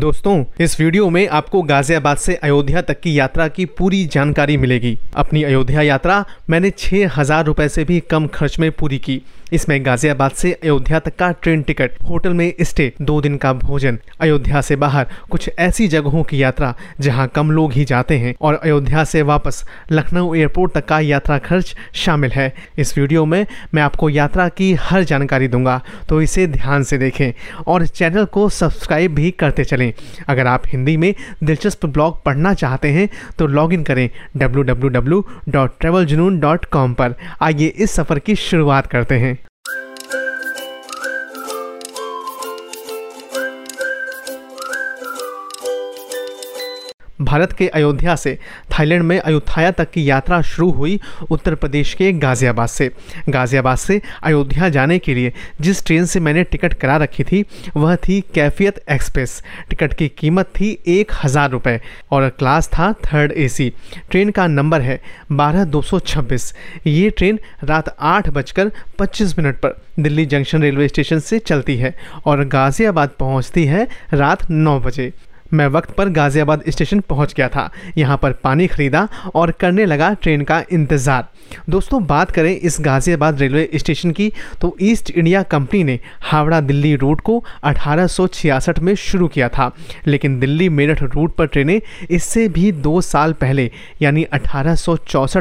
दोस्तों, इस वीडियो में आपको गाजियाबाद से अयोध्या तक की यात्रा की पूरी जानकारी मिलेगी। अपनी अयोध्या यात्रा मैंने छह हज़ार रुपए से भी कम खर्च में पूरी की। इसमें गाजियाबाद से अयोध्या तक का ट्रेन टिकट, होटल में स्टे, दो दिन का भोजन, अयोध्या से बाहर कुछ ऐसी जगहों की यात्रा जहाँ कम लोग ही जाते हैं और अयोध्या से वापस लखनऊ एयरपोर्ट तक का यात्रा खर्च शामिल है। इस वीडियो में मैं आपको यात्रा की हर जानकारी दूँगा तो इसे ध्यान से देखें और चैनल को सब्सक्राइब भी करते चलें। अगर आप हिंदी में दिलचस्प ब्लॉग पढ़ना चाहते हैं तो लॉग इन करें www.traveljunoon.com पर। आइए इस सफ़र की शुरुआत करते हैं। भारत के अयोध्या से थाईलैंड में अयोध्या तक की यात्रा शुरू हुई उत्तर प्रदेश के गाज़ियाबाद से। गाज़ियाबाद से अयोध्या जाने के लिए जिस ट्रेन से मैंने टिकट करा रखी थी, वह थी कैफियत एक्सप्रेस। टिकट की कीमत थी एक हज़ार रुपये और क्लास था थर्ड एसी ट्रेन का नंबर है बारह दो सौ छब्बीस। ये ट्रेन रात आठ बजकर पच्चीस मिनट पर दिल्ली जंक्शन रेलवे स्टेशन से चलती है और गाज़ियाबाद पहुँचती है रात नौ बजे। मैं वक्त पर गाज़ियाबाद स्टेशन पहुँच गया था। यहाँ पर पानी खरीदा और करने लगा ट्रेन का इंतज़ार। दोस्तों, बात करें इस गाज़ियाबाद रेलवे स्टेशन की तो ईस्ट इंडिया कंपनी ने हावड़ा दिल्ली रूट को अठारह सौ छियासठ में शुरू किया था। लेकिन दिल्ली मेरठ रूट पर ट्रेनें इससे भी दो साल पहले, यानी अठारह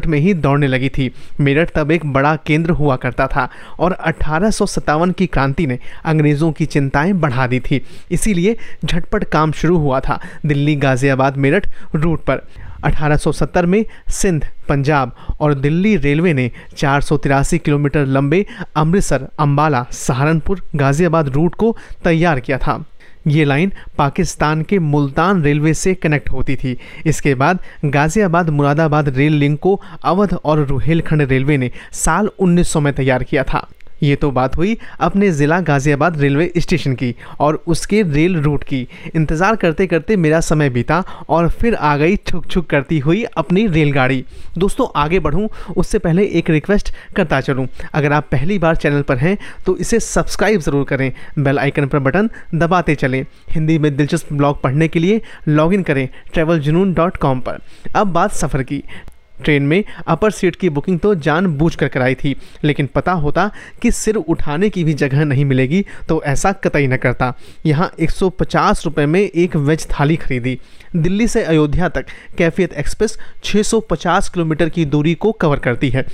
में ही दौड़ने लगी थी। मेरठ तब एक बड़ा केंद्र हुआ करता था और अठारह सौ सतावन की क्रांति ने अंग्रेज़ों की चिंताएँ बढ़ा दी थी। इसीलिए झटपट काम शुरू हुआ था दिल्ली गाज़ियाबाद मेरठ रूट पर। 1870 में सिंध, पंजाब और दिल्ली रेलवे ने चार किलोमीटर लंबे अमृतसर, अंबाला, सहारनपुर, गाज़ियाबाद रूट को तैयार किया था। ये लाइन पाकिस्तान के मुल्तान रेलवे से कनेक्ट होती थी। इसके बाद गाज़ियाबाद मुरादाबाद रेल लिंक को अवध और रुहेलखंड रेलवे ने साल 1900 में तैयार किया था। ये तो बात हुई अपने ज़िला गाज़ियाबाद रेलवे स्टेशन की और उसके रेल रूट की। इंतज़ार करते करते मेरा समय बीता और फिर आ गई छुक छुक करती हुई अपनी रेलगाड़ी। दोस्तों, आगे बढ़ूँ, उससे पहले एक रिक्वेस्ट करता चलूँ। अगर आप पहली बार चैनल पर हैं तो इसे सब्सक्राइब ज़रूर करें, बेल आइकन पर बटन दबाते चलें। हिंदी में दिलचस्प ब्लॉग पढ़ने के लिए लॉगिन करें ट्रेवल जुनून डॉट कॉम पर। अब बात सफ़र की। ट्रेन में अपर सीट की बुकिंग तो जान बूझ कर कराई थी, लेकिन पता होता कि सिर उठाने की भी जगह नहीं मिलेगी तो ऐसा कतई न करता। यहाँ एक सौ में एक वेज थाली खरीदी। दिल्ली से अयोध्या तक कैफियत एक्सप्रेस 650 किलोमीटर की दूरी को कवर करती है।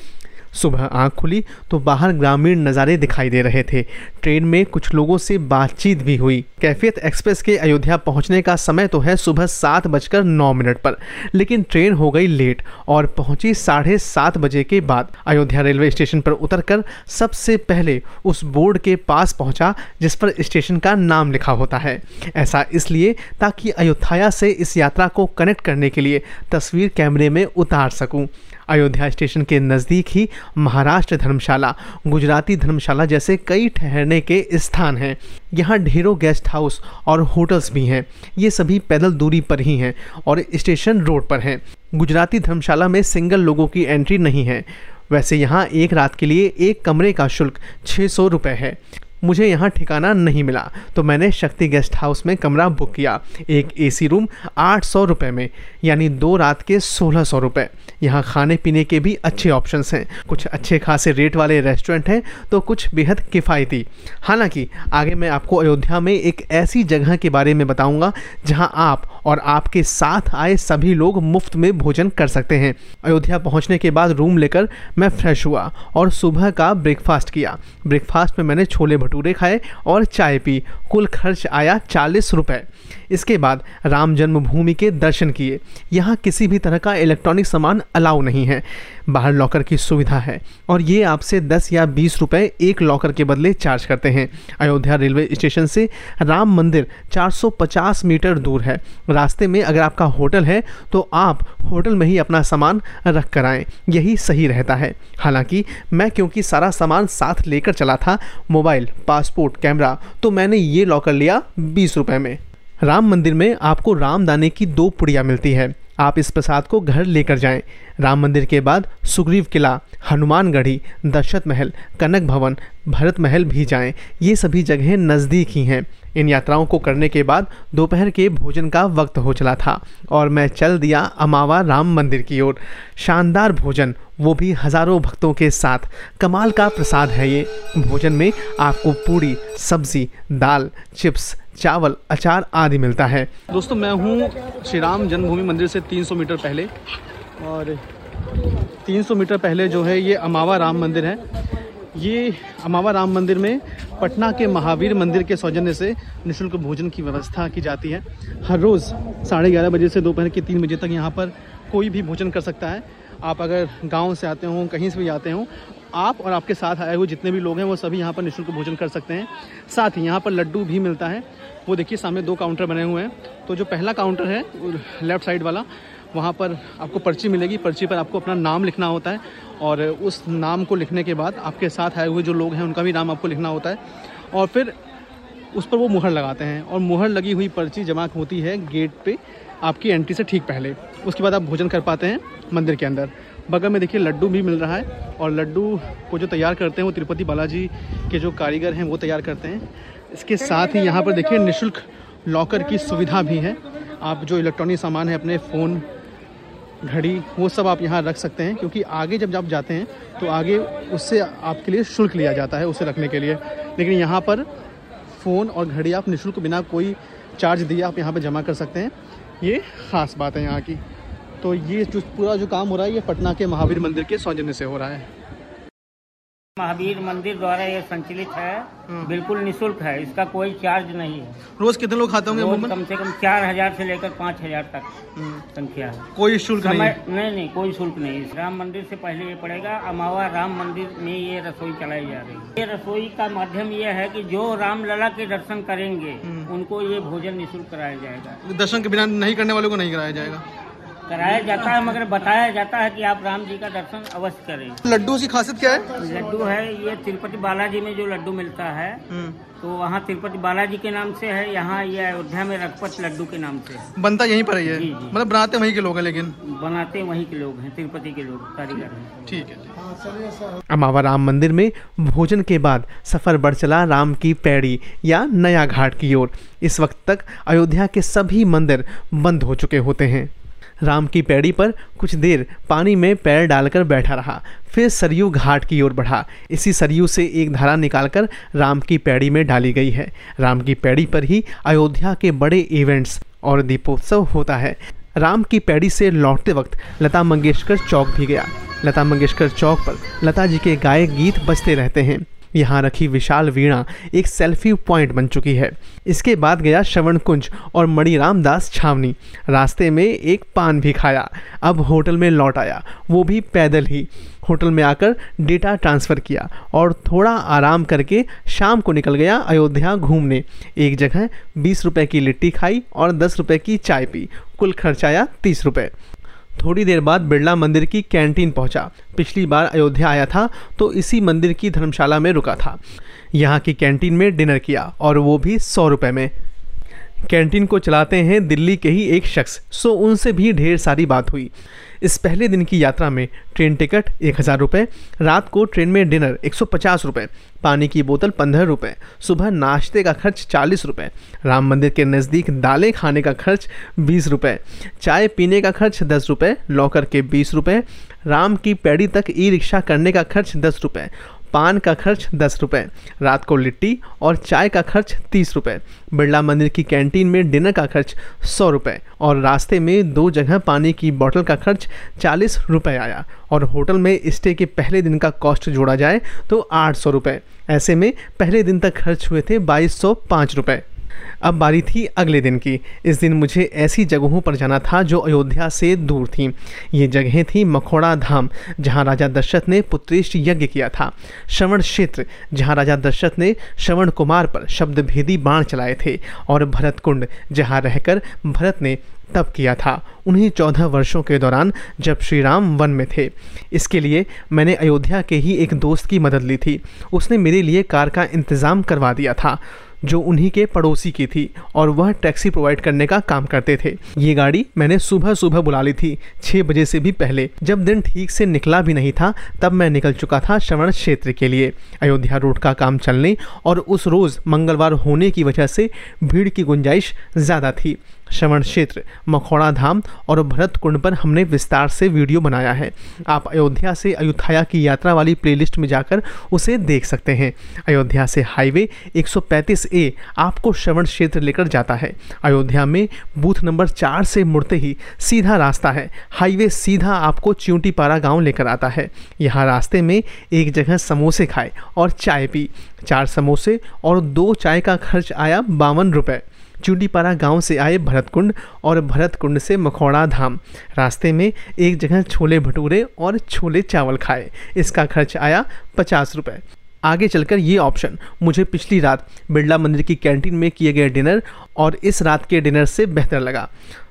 सुबह आँख खुली तो बाहर ग्रामीण नज़ारे दिखाई दे रहे थे। ट्रेन में कुछ लोगों से बातचीत भी हुई। कैफियत एक्सप्रेस के अयोध्या पहुँचने का समय तो है सुबह सात बजकर नौ मिनट पर, लेकिन ट्रेन हो गई लेट और पहुँची साढ़े सात बजे के बाद। अयोध्या रेलवे स्टेशन पर उतरकर सबसे पहले उस बोर्ड के पास पहुँचा, जिस पर स्टेशन का नाम लिखा होता है। ऐसा इसलिए ताकि अयोध्या से इस यात्रा को कनेक्ट करने के लिए तस्वीर कैमरे में उतार सकूँ। अयोध्या स्टेशन के नज़दीक ही महाराष्ट्र धर्मशाला, गुजराती धर्मशाला जैसे कई ठहरने के स्थान हैं। यहाँ ढेरों गेस्ट हाउस और होटल्स भी हैं। ये सभी पैदल दूरी पर ही हैं और स्टेशन रोड पर हैं। गुजराती धर्मशाला में सिंगल लोगों की एंट्री नहीं है। वैसे यहाँ एक रात के लिए एक कमरे का शुल्क छः सौ रुपये है। मुझे यहाँ ठिकाना नहीं मिला। तो मैंने शक्ति गेस्ट हाउस में कमरा बुक किया। एक एसी रूम आठ सौ रुपये में, यानी दो रात के सोलह सौ रुपये यहाँ खाने पीने के भी अच्छे ऑप्शंस हैं। कुछ अच्छे खासे रेट वाले रेस्टोरेंट हैं तो कुछ बेहद किफ़ायती। हालाँकि, आगे मैं आपको अयोध्या में एक ऐसी जगह के बारे में बताऊँगा, जहाँ आप और आपके साथ आए सभी लोग मुफ़्त में भोजन कर सकते हैं। अयोध्या पहुँचने के बाद रूम लेकर मैं फ्रेश हुआ और सुबह का ब्रेकफास्ट किया। ब्रेकफास्ट में मैंने छोले भटूरे खाए और चाय पी। कुल खर्च आया चालीस रुपये इसके बाद राम जन्मभूमि के दर्शन किए। यहाँ किसी भी तरह का इलेक्ट्रॉनिक सामान अलाउ नहीं है। बाहर लॉकर की सुविधा है। और ये आपसे 10 या 20 रुपए एक लॉकर के बदले चार्ज करते हैं। अयोध्या रेलवे स्टेशन से राम मंदिर 450 मीटर दूर है। रास्ते में अगर आपका होटल है तो आप होटल में ही अपना सामान रख कर आएँ। यही सही रहता है। हालाँकि, मैं क्योंकि सारा सामान साथ लेकर चला था, मोबाइल, पासपोर्ट, कैमरा तो मैंने ये लॉकर लिया बीस रुपये में। राम मंदिर में आपको रामदाने की दो पुड़िया मिलती है। आप इस प्रसाद को घर लेकर जाएँ। राम मंदिर के बाद सुग्रीव किला, हनुमानगढ़ी, दशरथ महल, कनक भवन, भरत महल भी जाएँ। ये सभी जगहें नज़दीक ही हैं। इन यात्राओं को करने के बाद दोपहर के भोजन का वक्त हो चला था और मैं चल दिया अमावा राम मंदिर की ओर। शानदार भोजन, वो भी हज़ारों भक्तों के साथ। कमाल का प्रसाद है ये। भोजन में आपको पूड़ी सब्ज़ी, दाल, चिप्स चावल, अचार आदि मिलता है। दोस्तों, मैं हूँ श्री राम जन्मभूमि मंदिर से 300 मीटर पहले। और 300 मीटर पहले जो है, ये अमावा राम मंदिर है। ये अमावा राम मंदिर में पटना के महावीर मंदिर के सौजन्य से निशुल्क भोजन की व्यवस्था की जाती है। हर रोज़ साढ़े ग्यारह बजे से दोपहर के तीन बजे तक यहाँ पर कोई भी भोजन कर सकता है। आप अगर गाँव से आते हों, कहीं से भी आते हों आप और आपके साथ आए हुए जितने भी लोग हैं, वो सभी यहाँ पर निःशुल्क भोजन कर सकते हैं। साथ ही यहाँ पर लड्डू भी मिलता है। वो देखिए, सामने दो काउंटर बने हुए हैं। तो जो पहला काउंटर है, लेफ़्ट साइड वाला, वहाँ पर आपको पर्ची मिलेगी। पर्ची पर आपको अपना नाम लिखना होता है और उस नाम को लिखने के बाद आपके साथ आए हुए जो लोग हैं, उनका भी नाम आपको लिखना होता है। और फिर उस पर वो मुहर लगाते हैं और मुहर लगी हुई पर्ची जमा होती है गेट पे आपकी एंट्री से ठीक पहले। उसके बाद आप भोजन कर पाते हैं मंदिर के अंदर। बगल में देखिए लड्डू भी मिल रहा है और लड्डू को जो तैयार करते हैं वो तिरुपति बालाजी के जो कारीगर हैं वो तैयार करते हैं। इसके साथ ही यहाँ पर देखिए निःशुल्क लॉकर की सुविधा भी है। आप जो इलेक्ट्रॉनिक सामान है अपने फ़ोन घड़ी वो सब आप यहाँ रख सकते हैं क्योंकि आगे जब आप जाते हैं तो आगे उससे आपके लिए शुल्क लिया जाता है उसे रखने के लिए। लेकिन यहाँ पर फ़ोन और घड़ी आप निःशुल्क बिना कोई चार्ज दिए आप यहाँ पर जमा कर सकते हैं। ये ख़ास बात है यहाँ की। तो ये जो पूरा जो काम हो रहा है ये पटना के महावीर मंदिर के सौजन्य से हो रहा है। महावीर मंदिर द्वारा ये संचालित है। बिल्कुल निशुल्क है इसका कोई चार्ज नहीं है। रोज कितने लोग खाते होंगे कम से कम चार हज़ार से लेकर पाँच हज़ार तक संख्या है। कोई शुल्क नहीं। नहीं नहीं कोई शुल्क नहीं। इस राम मंदिर से पहले ये पड़ेगा अमावा राम मंदिर में ये रसोई चलाई जा रही है। ये रसोई का माध्यम ये है की जो राम लला के दर्शन करेंगे उनको ये भोजन निःशुल्क कराया जाएगा। दर्शन के बिना नहीं करने वालों को नहीं कराया जाएगा। कराया जाता है मगर बताया जाता है कि आप राम जी का दर्शन अवश्य करें। लड्डू की खासियत क्या है? लड्डू है ये तिरुपति बालाजी में जो लड्डू मिलता है तो वहाँ तिरुपति बालाजी के नाम से है यहाँ ये अयोध्या में रघुपत लड्डू के नाम से है। बनता यहीं पर ही है जी, जी। मतलब बनाते वहीं के लोग हैं लेकिन? बनाते वहीं के लोग हैं तिरुपति के लोग कारीगर हैं। ठीक है अमावा राम मंदिर में भोजन के बाद सफ़र बढ़ चला राम की पैड़ी या नया घाट की ओर। इस वक्त तक अयोध्या के सभी मंदिर बंद हो चुके होते हैं। राम की पैड़ी पर कुछ देर पानी में पैर डालकर बैठा रहा। फिर सरयू घाट की ओर बढ़ा। इसी सरयू से एक धारा निकालकर राम की पैड़ी में डाली गई है। राम की पैड़ी पर ही अयोध्या के बड़े इवेंट्स और दीपोत्सव होता है। राम की पैड़ी से लौटते वक्त लता मंगेशकर चौक भी गया। लता मंगेशकर चौक पर लता जी के गाए गीत बजते रहते हैं। यहाँ रखी विशाल वीणा एक सेल्फी पॉइंट बन चुकी है। इसके बाद गया श्रवण कुंज और मणि रामदास छावनी। रास्ते में एक पान भी खाया। अब होटल में लौट आया। वो भी पैदल ही। होटल में आकर डेटा ट्रांसफ़र किया और थोड़ा आराम करके शाम को निकल गया अयोध्या घूमने। एक जगह बीस रुपए की लिट्टी खाई और दस रुपए की चाय पी। कुल खर्चाया तीस रुपये थोड़ी देर बाद बिरला मंदिर की कैंटीन पहुँचा। पिछली बार अयोध्या आया था तो इसी मंदिर की धर्मशाला में रुका था। यहाँ की कैंटीन में डिनर किया, और वो भी सौ रुपये में। कैंटीन को चलाते हैं दिल्ली के ही एक शख्स। सो उनसे भी ढेर सारी बात हुई। इस पहले दिन की यात्रा में ट्रेन टिकट एक हज़ार रुपये रात को ट्रेन में डिनर एक सौ पचास रुपये पानी की बोतल पंद्रह रुपये सुबह नाश्ते का खर्च चालीस रुपये राम मंदिर के नज़दीक दालें खाने का खर्च बीस रुपये चाय पीने का खर्च दस रुपये लॉकर के बीस रुपये राम की पैड़ी तक ई रिक्शा करने का खर्च दस रुपये पान का खर्च दस रुपये रात को लिट्टी और चाय का खर्च तीस रुपये बिरला मंदिर की कैंटीन में डिनर का खर्च सौ रुपये और रास्ते में दो जगह पानी की बोतल का खर्च चालीस रुपये आया और होटल में स्टे के पहले दिन का कॉस्ट जोड़ा जाए तो आठ सौ रुपये ऐसे में पहले दिन तक खर्च हुए थे बाईस सौ पाँच रुपये अब बारी थी अगले दिन की। इस दिन मुझे ऐसी जगहों पर जाना था जो अयोध्या से दूर थीं। ये जगहें थी मखोड़ा धाम, जहाँ राजा दशरथ ने पुत्रेष्ट यज्ञ किया था। श्रवण क्षेत्र, जहाँ राजा दशरथ ने श्रवण कुमार पर शब्द भेदी बाण चलाए थे। और भरत कुंड जहाँ रहकर भरत ने तप किया था। उन्हीं चौदह वर्षों के दौरान जब श्री राम वन में थे। इसके लिए मैंने अयोध्या के ही एक दोस्त की मदद ली थी। उसने मेरे लिए कार का इंतज़ाम करवा दिया था, जो उन्हीं के पड़ोसी की थी, और वह टैक्सी प्रोवाइड करने का काम करते थे। ये गाड़ी मैंने सुबह सुबह बुला ली थी छः बजे से भी पहले। जब दिन ठीक से निकला भी नहीं था, तब मैं निकल चुका था श्रवण क्षेत्र के लिए। अयोध्या रोड का काम चलने और उस रोज़ मंगलवार होने की वजह से भीड़ की गुंजाइश ज़्यादा थी। श्रवण क्षेत्र, मखौड़ा धाम और भरत कुंड पर हमने विस्तार से वीडियो बनाया है। आप अयोध्या से अयोध्या की यात्रा वाली प्लेलिस्ट में जाकर उसे देख सकते हैं। अयोध्या से हाईवे 135 ए आपको श्रवण क्षेत्र लेकर जाता है। अयोध्या में बूथ नंबर चार से मुड़ते ही सीधा रास्ता है। हाईवे सीधा आपको च्यूटीपारा गाँव लेकर आता है। यहाँ रास्ते में एक जगह समोसे खाए और चाय पी। चार समोसे और दो चाय का खर्च आया बावन रुपये चूडीपारा गाँव से आए भरतकुंड और भरतकुंड से मखौड़ा धाम। रास्ते में एक जगह छोले भटूरे और छोले चावल खाए। इसका खर्च आया पचास रुपये आगे चलकर ये ऑप्शन। मुझे पिछली रात बिरला मंदिर की कैंटीन में किए गए डिनर और इस रात के डिनर से बेहतर लगा।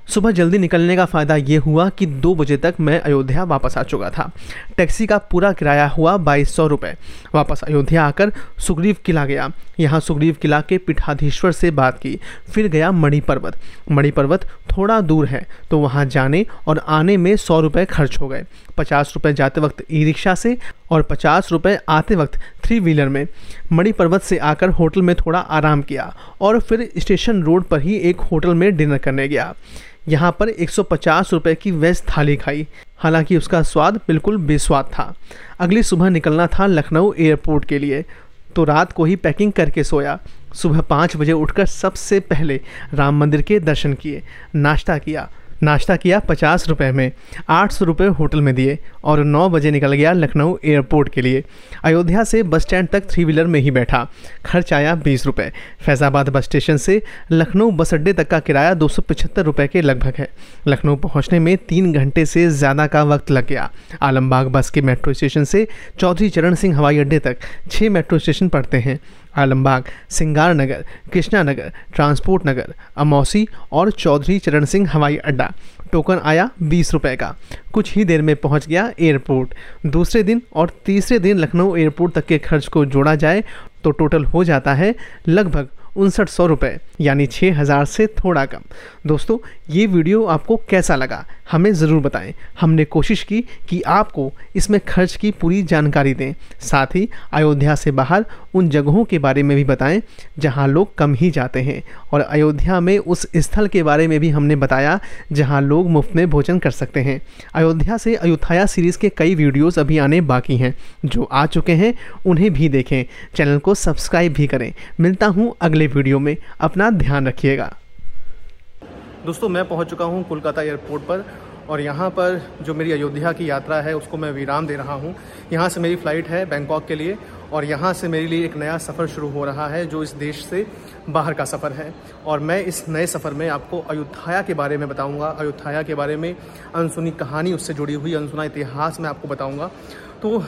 सुबह जल्दी निकलने का फ़ायदा ये हुआ कि दो बजे तक मैं अयोध्या वापस आ चुका था। टैक्सी का पूरा किराया हुआ बाईस सौ रुपये वापस अयोध्या आकर सुग्रीव किला गया। यहाँ सुग्रीव किला के पीठाधीश्वर से बात की। फिर गया मणि पर्वत। मणि पर्वत थोड़ा दूर है तो वहाँ जाने और आने में सौ रुपये खर्च हो गए। पचास रुपये जाते वक्त ई रिक्शा से और पचास रुपये आते वक्त थ्री व्हीलर में। मणि पर्वत से आकर होटल में थोड़ा आराम किया और फिर स्टेशन रोड पर ही एक होटल में डिनर करने गया। यहाँ पर एक सौ की वेज थाली खाई। हालाँकि उसका स्वाद बिल्कुल बेस्वाद था। अगली सुबह निकलना था लखनऊ एयरपोर्ट के लिए तो रात को ही पैकिंग करके सोया। सुबह पाँच बजे उठकर सबसे पहले राम मंदिर के दर्शन किए, नाश्ता किया नाश्ता किया पचास रुपये में। आठ सौ रुपये होटल में दिए और नौ बजे निकल गया लखनऊ एयरपोर्ट के लिए। अयोध्या से बस स्टैंड तक थ्री व्हीलर में ही बैठा। खर्च आया बीस रुपये फैज़ाबाद बस स्टेशन से लखनऊ बस अड्डे तक का किराया दो सौ पचहत्तर रुपये के लगभग है। लखनऊ पहुँचने में तीन घंटे से ज़्यादा का वक्त लग गया। आलमबाग बस के मेट्रो स्टेशन से चौधरी चरण सिंह हवाई अड्डे तक छः मेट्रो स्टेशन पड़ते हैं। आलमबाग सिंगार नगर कृष्णा नगर ट्रांसपोर्ट नगर अमौसी और चौधरी चरण सिंह हवाई अड्डा। टोकन आया बीस रुपये का। कुछ ही देर में पहुँच गया एयरपोर्ट। दूसरे दिन और तीसरे दिन लखनऊ एयरपोर्ट तक के खर्च को जोड़ा जाए तो टोटल हो जाता है लगभग उनसठ सौ रुपये यानी छः हज़ार से थोड़ा कम। दोस्तों, ये वीडियो आपको कैसा लगा हमें ज़रूर बताएँ। हमने कोशिश की कि आपको इसमें खर्च की पूरी जानकारी दें। साथ ही अयोध्या से बाहर उन जगहों के बारे में भी बताएँ, जहाँ लोग कम ही जाते हैं। और अयोध्या में उस स्थल के बारे में भी हमने बताया, जहाँ लोग मुफ़्त में भोजन कर सकते हैं। अयोध्या से अयोध्या सीरीज़ के कई वीडियोज़ अभी आने बाकी हैं, जो आ चुके हैं, उन्हें भी देखें। चैनल को सब्सक्राइब भी करें। मिलता हूँ अगले वीडियो में। अपना ध्यान रखिएगा। दोस्तों, मैं पहुँच चुका हूँ कोलकाता एयरपोर्ट पर। और यहाँ पर जो मेरी अयोध्या की यात्रा है, उसको मैं विराम दे रहा हूँ। यहाँ से मेरी फ़्लाइट है बैंकॉक के लिए और यहाँ से मेरे लिए एक नया सफ़र शुरू हो रहा है, जो इस देश से बाहर का सफ़र है। और मैं इस नए सफ़र में आपको अयोध्या के बारे में बताऊँगा। अयोध्या के बारे में अनसुनी कहानी उससे जुड़ी हुई, अनसुना इतिहास मैं आपको बताऊँगा। तो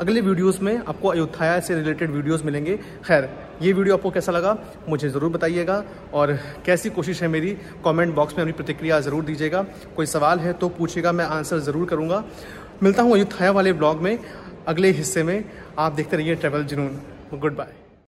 अगले वीडियोस में आपको अयोध्या से रिलेटेड वीडियोस मिलेंगे। खैर ये वीडियो आपको कैसा लगा, मुझे ज़रूर बताइएगा और कैसी कोशिश है मेरी कमेंट बॉक्स में अपनी प्रतिक्रिया ज़रूर दीजिएगा। कोई सवाल है तो पूछिएगा मैं आंसर ज़रूर करूँगा। मिलता हूँ अयोध्या वाले ब्लॉग में, अगले हिस्से में। आप देखते रहिए ट्रेवल जुनून गुड बाय